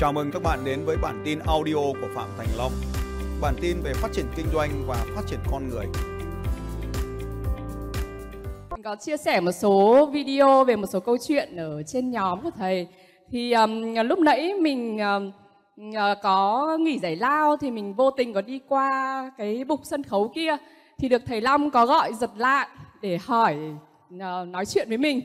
Chào mừng các bạn đến với bản tin audio của Phạm Thành Long. Bản tin về phát triển kinh doanh và phát triển con người. Mình có chia sẻ một số video về một số câu chuyện ở trên nhóm của thầy. Thì um, lúc nãy mình um, có nghỉ giải lao thì mình vô tình có đi qua cái bục sân khấu kia thì được thầy Long có gọi giật lại để hỏi uh, nói chuyện với mình.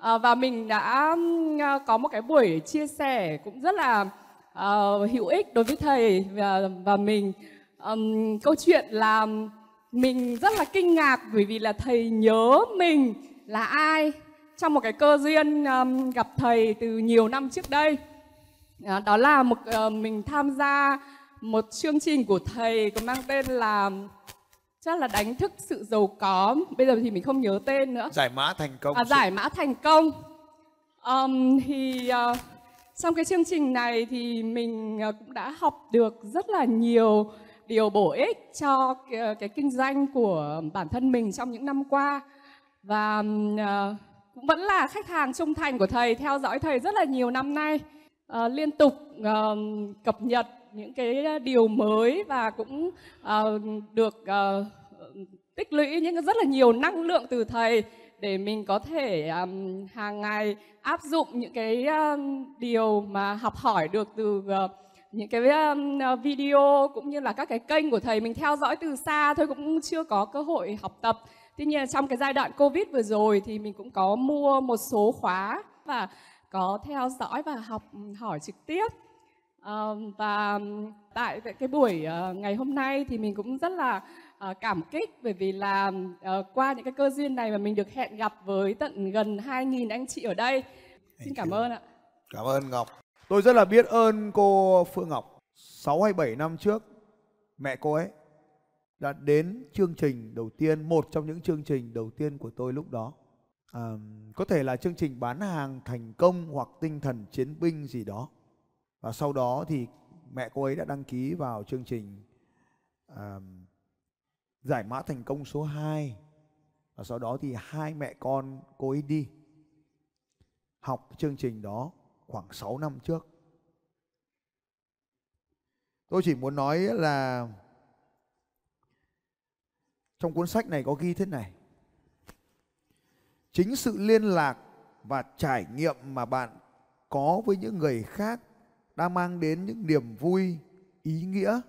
À, và mình đã ờ, có một cái buổi chia sẻ cũng rất là uh, hữu ích đối với thầy và, và mình. Um, câu chuyện là mình rất là kinh ngạc bởi vì là thầy nhớ mình là ai trong một cái cơ duyên um, gặp thầy từ nhiều năm trước đây. À, đó là một uh, mình tham gia một chương trình của thầy có mang tên là chắc là đánh thức sự giàu có. Bây giờ thì mình không nhớ tên nữa. Giải mã thành công. À, giải mã thành công. Um, thì uh, trong cái chương trình này thì mình uh, cũng đã học được rất là nhiều điều bổ ích cho cái, cái kinh doanh của bản thân mình trong những năm qua. Và uh, cũng vẫn là khách hàng trung thành của thầy theo dõi thầy rất là nhiều năm nay. Uh, liên tục uh, cập nhật những cái ờ, điều mới và cũng uh, được uh, tích lũy những rất là nhiều năng lượng từ thầy để mình có thể um, hàng ngày áp dụng những cái um, điều mà học hỏi được từ uh, những cái um, video cũng như là các cái kênh của thầy mình theo dõi từ xa thôi cũng chưa có cơ hội học tập. Tuy nhiên trong cái giai đoạn Covid vừa rồi thì mình cũng có mua một số khóa và có theo dõi và học hỏi trực tiếp. Và tại cái buổi uh, ngày hôm nay thì mình cũng rất là uh, cảm kích bởi vì là uh, qua những cái cơ duyên này mà mình được hẹn gặp với tận gần 2.000 anh chị ở đây. Xin cảm ơn ạ. Cảm ơn Ngọc. Tôi rất là biết ơn cô Phương Ngọc. 6 hay 7 năm trước mẹ cô ấy đã đến chương trình đầu tiên, một trong những chương trình đầu tiên của tôi lúc đó. À, có thể là chương trình bán hàng thành công hoặc tinh thần chiến binh gì đó. Và sau đó thì mẹ cô ấy đã đăng ký vào chương trình uh, giải mã thành công số 2 và sau đó thì hai mẹ con cô ấy đi học chương trình đó khoảng 6 năm trước. Tôi chỉ muốn nói là trong cuốn sách này có ghi thế này. Chính sự liên lạc và trải nghiệm mà bạn có với những người khác đã mang đến những niềm vui, ý nghĩa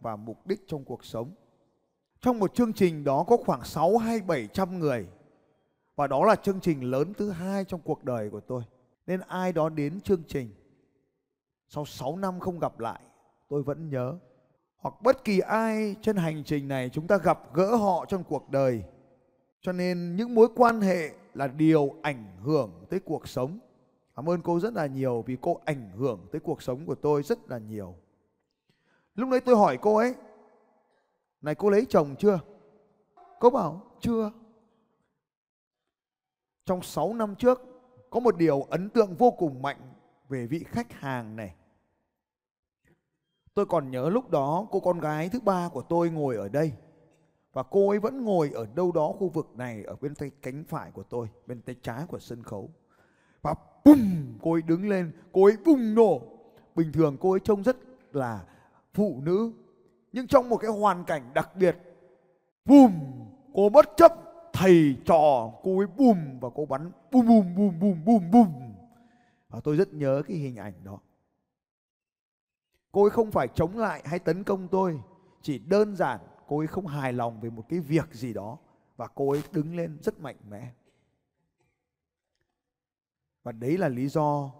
và mục đích trong cuộc sống. Trong một chương trình đó có khoảng 6 hay 700 người và đó là chương trình lớn thứ hai trong cuộc đời của tôi. Nên ai đó đến chương trình sau 6 năm không gặp lại, tôi vẫn nhớ. Hoặc bất kỳ ai trên hành trình này chúng ta gặp gỡ họ trong cuộc đời. Cho nên những mối quan hệ là điều ảnh hưởng tới cuộc sống. Cảm ơn cô rất là nhiều vì cô ảnh hưởng tới cuộc sống của tôi rất là nhiều. Lúc đấy tôi hỏi cô ấy, này cô lấy chồng chưa? Cô bảo chưa. Trong 6 năm trước có một điều ấn tượng vô cùng mạnh về vị khách hàng này. Tôi còn nhớ lúc đó cô con gái thứ ba của tôi ngồi ở đây và cô ấy vẫn ngồi ở đâu đó khu vực này ở bên tay cánh phải của tôi, bên tay trái của sân khấu. Và bùm, cô ấy đứng lên, cô ấy bùng nổ. Bình thường cô ấy trông rất là phụ nữ nhưng trong một cái hoàn cảnh đặc biệt bùm cô bất chấp thầy trò cô ấy bùm và cô bắn bùm bùm bùm bùm bùm bùm. Và tôi rất nhớ cái hình ảnh đó. Cô ấy không phải chống lại hay tấn công tôi chỉ đơn giản cô ấy không hài lòng về một cái việc gì đó và cô ấy đứng lên rất mạnh mẽ và đấy là lý do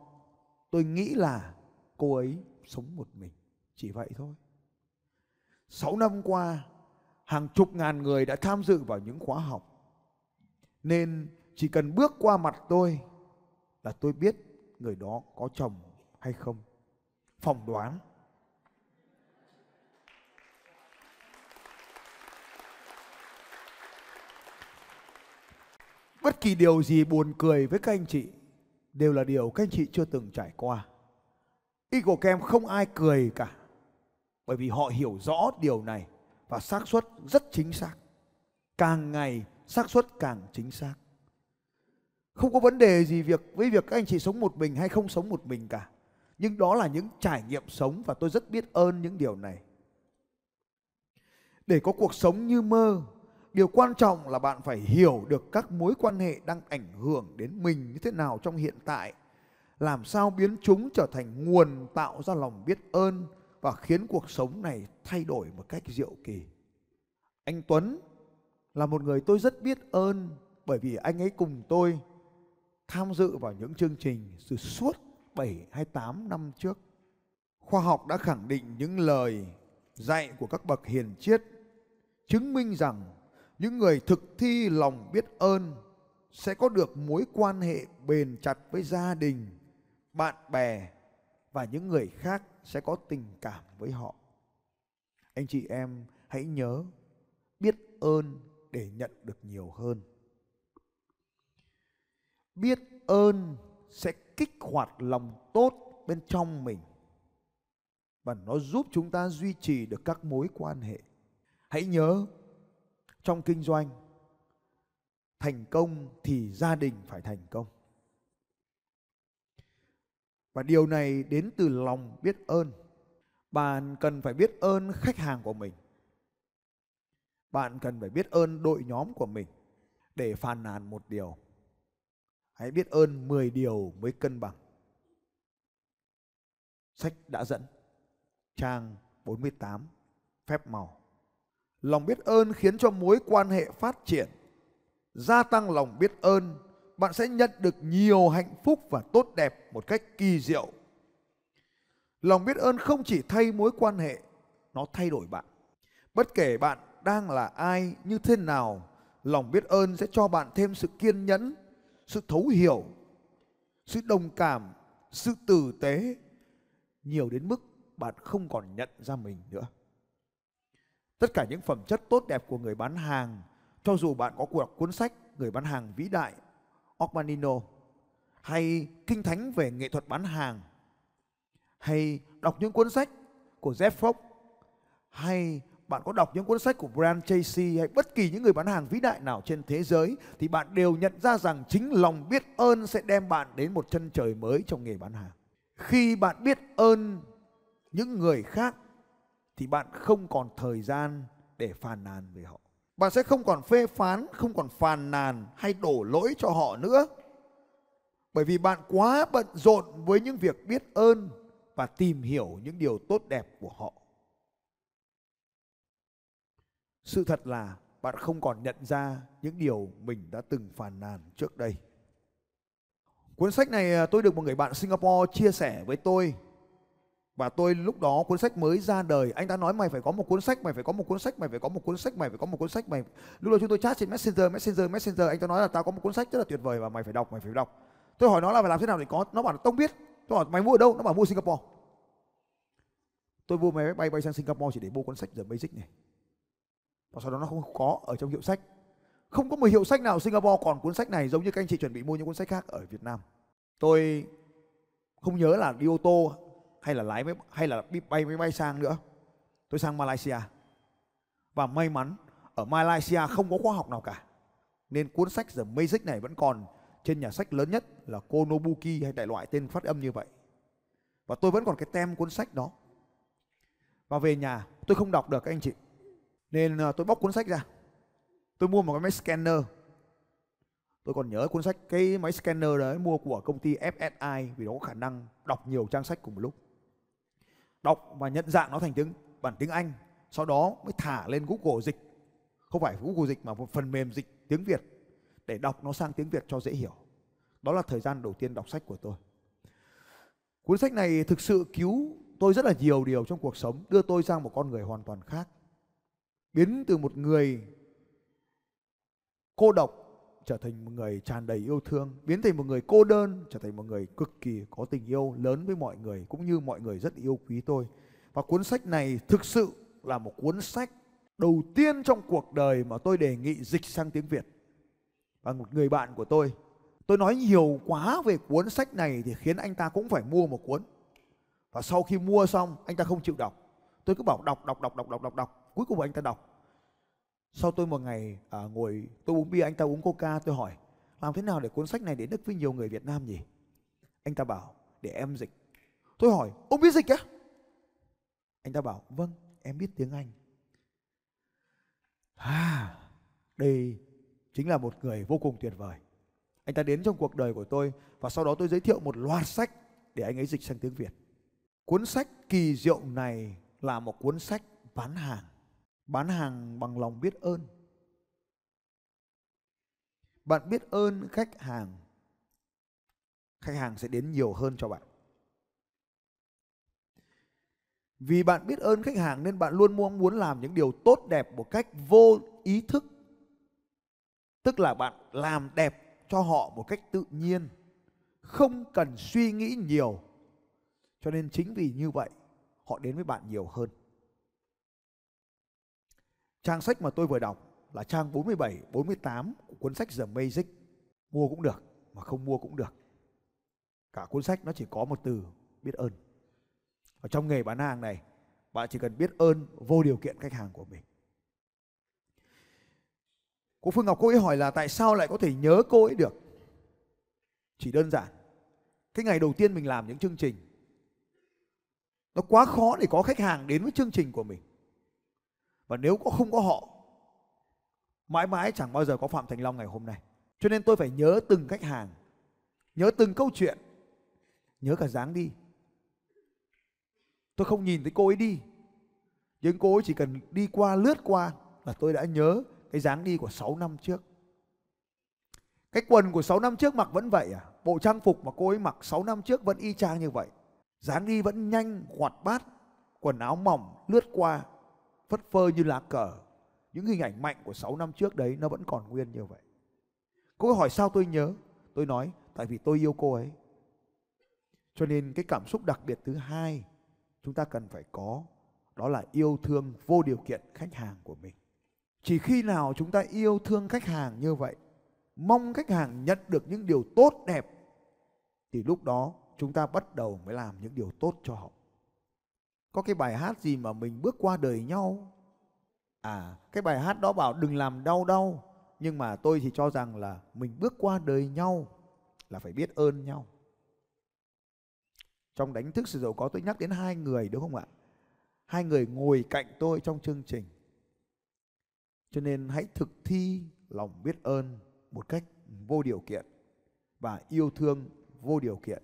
tôi nghĩ là cô ấy sống một mình chỉ vậy thôi 6 năm qua, hàng chục ngàn người đã tham dự vào những khóa học. Nên chỉ cần bước qua mặt tôi là tôi biết người đó có chồng hay không. Phỏng đoán. Bất kỳ điều gì buồn cười với các anh chị đều là điều các anh chị chưa từng trải qua. Eagle Camp không ai cười cả, bởi vì họ hiểu rõ điều này và xác suất rất chính xác. Càng ngày, xác suất càng chính xác. Không có vấn đề gì việc, với việc các anh chị sống một mình hay không sống một mình cả, nhưng đó là những trải nghiệm sống và tôi rất biết ơn những điều này. Để có cuộc sống như mơ điều quan trọng là bạn phải hiểu được các mối quan hệ đang ảnh hưởng đến mình như thế nào trong hiện tại làm sao biến chúng trở thành nguồn tạo ra lòng biết ơn và khiến cuộc sống này thay đổi một cách diệu kỳ anh tuấn là một người tôi rất biết ơn bởi vì anh ấy cùng tôi tham dự vào những chương trình từ suốt 7 hay 8 năm trước. Khoa học đã khẳng định những lời dạy của các bậc hiền triết chứng minh rằng những người thực thi lòng biết ơn sẽ có được mối quan hệ bền chặt với gia đình, bạn bè và những người khác sẽ có tình cảm với họ. Anh chị em hãy nhớ biết ơn để nhận được nhiều hơn. Biết ơn sẽ kích hoạt lòng tốt bên trong mình và nó giúp chúng ta duy trì được các mối quan hệ. Hãy nhớ trong kinh doanh, thành công thì gia đình phải thành công. Và điều này đến từ lòng biết ơn. Bạn cần phải biết ơn khách hàng của mình. Bạn cần phải biết ơn đội nhóm của mình để phàn nàn một điều Hãy biết ơn 10 điều mới cân bằng. Sách đã dẫn. Trang 48. Phép màu. Lòng biết ơn khiến cho mối quan hệ phát triển. Gia tăng lòng biết ơn, bạn sẽ nhận được nhiều hạnh phúc và tốt đẹp một cách kỳ diệu. Lòng biết ơn không chỉ thay mối quan hệ, nó thay đổi bạn. Bất kể bạn đang là ai, như thế nào, lòng biết ơn sẽ cho bạn thêm sự kiên nhẫn, sự thấu hiểu sự đồng cảm sự tử tế nhiều đến mức bạn không còn nhận ra mình nữa tất cả những phẩm chất tốt đẹp của người bán hàng, cho dù bạn có cuộc cuốn sách người bán hàng vĩ đại, Ormanino, hay kinh thánh về nghệ thuật bán hàng, hay đọc những cuốn sách của Jeff Fox hay bạn có đọc những cuốn sách của Brian Tracy hay bất kỳ những người bán hàng vĩ đại nào trên thế giới, thì bạn đều nhận ra rằng chính lòng biết ơn sẽ đem bạn đến một chân trời mới trong nghề bán hàng. Khi bạn biết ơn những người khác thì bạn không còn thời gian để phàn nàn về họ. Bạn sẽ không còn phê phán, không còn phàn nàn hay đổ lỗi cho họ nữa. Bởi vì bạn quá bận rộn với những việc biết ơn và tìm hiểu những điều tốt đẹp của họ. Sự thật là bạn không còn nhận ra những điều mình đã từng phàn nàn trước đây. Cuốn sách này à, tôi được một người bạn Singapore chia sẻ với tôi. Và tôi lúc đó cuốn sách mới ra đời, anh ta nói mày phải có một cuốn sách, mày phải có một cuốn sách, mày phải có một cuốn sách, mày phải có một cuốn sách, mày. Lúc đó chúng tôi chat trên Messenger, Messenger, Messenger, anh ta nói là tao có một cuốn sách rất là tuyệt vời và mày phải đọc, mày phải đọc. Tôi hỏi nó là phải làm thế nào để có, nó bảo là tông biết. Tôi hỏi mày mua ở đâu? Nó bảo mua Singapore. Tôi mua máy bay bay sang Singapore chỉ để mua cuốn sách The Basic này và sau đó nó không có ở trong hiệu sách không có một hiệu sách nào Singapore còn cuốn sách này giống như các anh chị chuẩn bị mua những cuốn sách khác ở Việt Nam tôi không nhớ là đi ô tô hay là lái máy, hay là bay máy bay sang nữa? Tôi sang Malaysia. Và may mắn, ở Malaysia không có khoa học nào cả. Nên cuốn sách The Magic này vẫn còn trên nhà sách lớn nhất là Konobuki hay đại loại tên phát âm như vậy. Và tôi vẫn còn cái tem cuốn sách đó. Và về nhà, tôi không đọc được các anh chị. Nên ờ, tôi bóc cuốn sách ra. Tôi mua một cái máy scanner. Tôi còn nhớ cuốn sách, cái máy scanner đấy, mua của công ty FSI vì nó có khả năng đọc nhiều trang sách cùng một lúc đọc và nhận dạng nó thành tiếng, bản tiếng Anh, sau đó mới thả lên Google dịch. Không phải Google dịch mà một phần mềm dịch tiếng Việt để đọc nó sang tiếng Việt cho dễ hiểu. Đó là thời gian đầu tiên đọc sách của tôi. Cuốn sách này thực sự cứu tôi rất là nhiều điều trong cuộc sống, đưa tôi sang một con người hoàn toàn khác. Biến từ một người cô độc trở thành một người tràn đầy yêu thương, biến thành một người cô đơn, trở thành một người cực kỳ có tình yêu lớn với mọi người, cũng như mọi người rất yêu quý tôi. Và cuốn sách này thực sự là một cuốn sách đầu tiên trong cuộc đời mà tôi đề nghị dịch sang tiếng Việt. Và một người bạn của tôi tôi nói nhiều quá về cuốn sách này thì khiến anh ta cũng phải mua một cuốn. Và sau khi mua xong, anh ta không chịu đọc. Tôi cứ bảo đọc đọc đọc đọc đọc đọc đọc, cuối cùng anh ta đọc sau tôi một ngày à, ngồi tôi uống bia anh ta uống coca tôi hỏi làm thế nào để cuốn sách này đến được với nhiều người Việt Nam nhỉ? Anh ta bảo để em dịch. Tôi hỏi ông biết dịch á? Anh ta bảo vâng em biết tiếng anh. À đây chính là một người vô cùng tuyệt vời. Anh ta đến trong cuộc đời của tôi và sau đó tôi giới thiệu một loạt sách để anh ấy dịch sang tiếng việt. Cuốn sách kỳ diệu này là một cuốn sách bán hàng bán hàng bằng lòng biết ơn. Bạn biết ơn khách hàng khách hàng sẽ đến nhiều hơn cho bạn. Vì bạn biết ơn khách hàng nên bạn luôn mong muốn làm những điều tốt đẹp một cách vô ý thức. Tức là bạn làm đẹp cho họ một cách tự nhiên, không cần suy nghĩ nhiều. Cho nên chính vì như vậy, họ đến với bạn nhiều hơn trang sách mà tôi vừa đọc là trang 47, 48 của cuốn sách The Magic. Mua cũng được, mà không mua cũng được. Cả cuốn sách nó chỉ có một từ biết ơn. Ở trong nghề bán hàng này, bạn chỉ cần biết ơn vô điều kiện khách hàng của mình. Cô Phương Ngọc cô ấy hỏi là tại sao lại có thể nhớ cô ấy được? Chỉ đơn giản. Cái ngày đầu tiên mình làm những chương trình nó quá khó để có khách hàng đến với chương trình của mình. Và nếu có không có họ mãi mãi chẳng bao giờ có Phạm Thành Long ngày hôm nay. Cho nên tôi phải nhớ từng khách hàng, nhớ từng câu chuyện, nhớ cả dáng đi. Tôi không nhìn thấy cô ấy đi, nhưng cô ấy chỉ cần đi qua lướt qua là tôi đã nhớ cái dáng đi của 6 năm trước. Cái quần của 6 năm trước mặc vẫn vậy à? Bộ trang phục mà cô ấy mặc 6 năm trước vẫn y chang như vậy. dáng đi vẫn nhanh, hoạt bát, quần áo mỏng, lướt qua, phất phơ như lá cờ những hình ảnh mạnh của 6 năm trước đấy nó vẫn còn nguyên như vậy. Cô ấy hỏi sao tôi nhớ? Tôi nói tại vì tôi yêu cô ấy. Cho nên cái cảm xúc đặc biệt thứ hai chúng ta cần phải có đó là yêu thương vô điều kiện khách hàng của mình. Chỉ khi nào chúng ta yêu thương khách hàng như vậy, mong khách hàng nhận được những điều tốt đẹp thì lúc đó chúng ta bắt đầu mới làm những điều tốt cho họ. Có cái bài hát gì mà mình bước qua đời nhau? À cái bài hát đó bảo đừng làm đau đau, nhưng mà tôi thì cho rằng là mình bước qua đời nhau là phải biết ơn nhau. Trong đánh thức sự giàu có tôi nhắc đến hai người, đúng không ạ? Hai người ngồi cạnh tôi trong chương trình. Cho nên hãy thực thi lòng biết ơn một cách vô điều kiện và yêu thương vô điều kiện.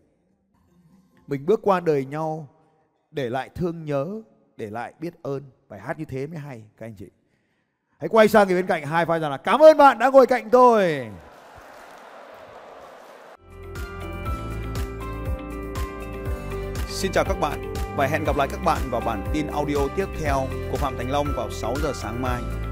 Mình bước qua đời nhau để lại thương nhớ, để lại biết ơn. Bài hát như thế mới hay, các anh chị. Hãy quay sang người bên cạnh hai vai rằng là cảm ơn bạn đã ngồi cạnh tôi. Xin chào các bạn. Và hẹn gặp lại các bạn vào bản tin audio tiếp theo của Phạm Thành Long vào 6 giờ sáng mai.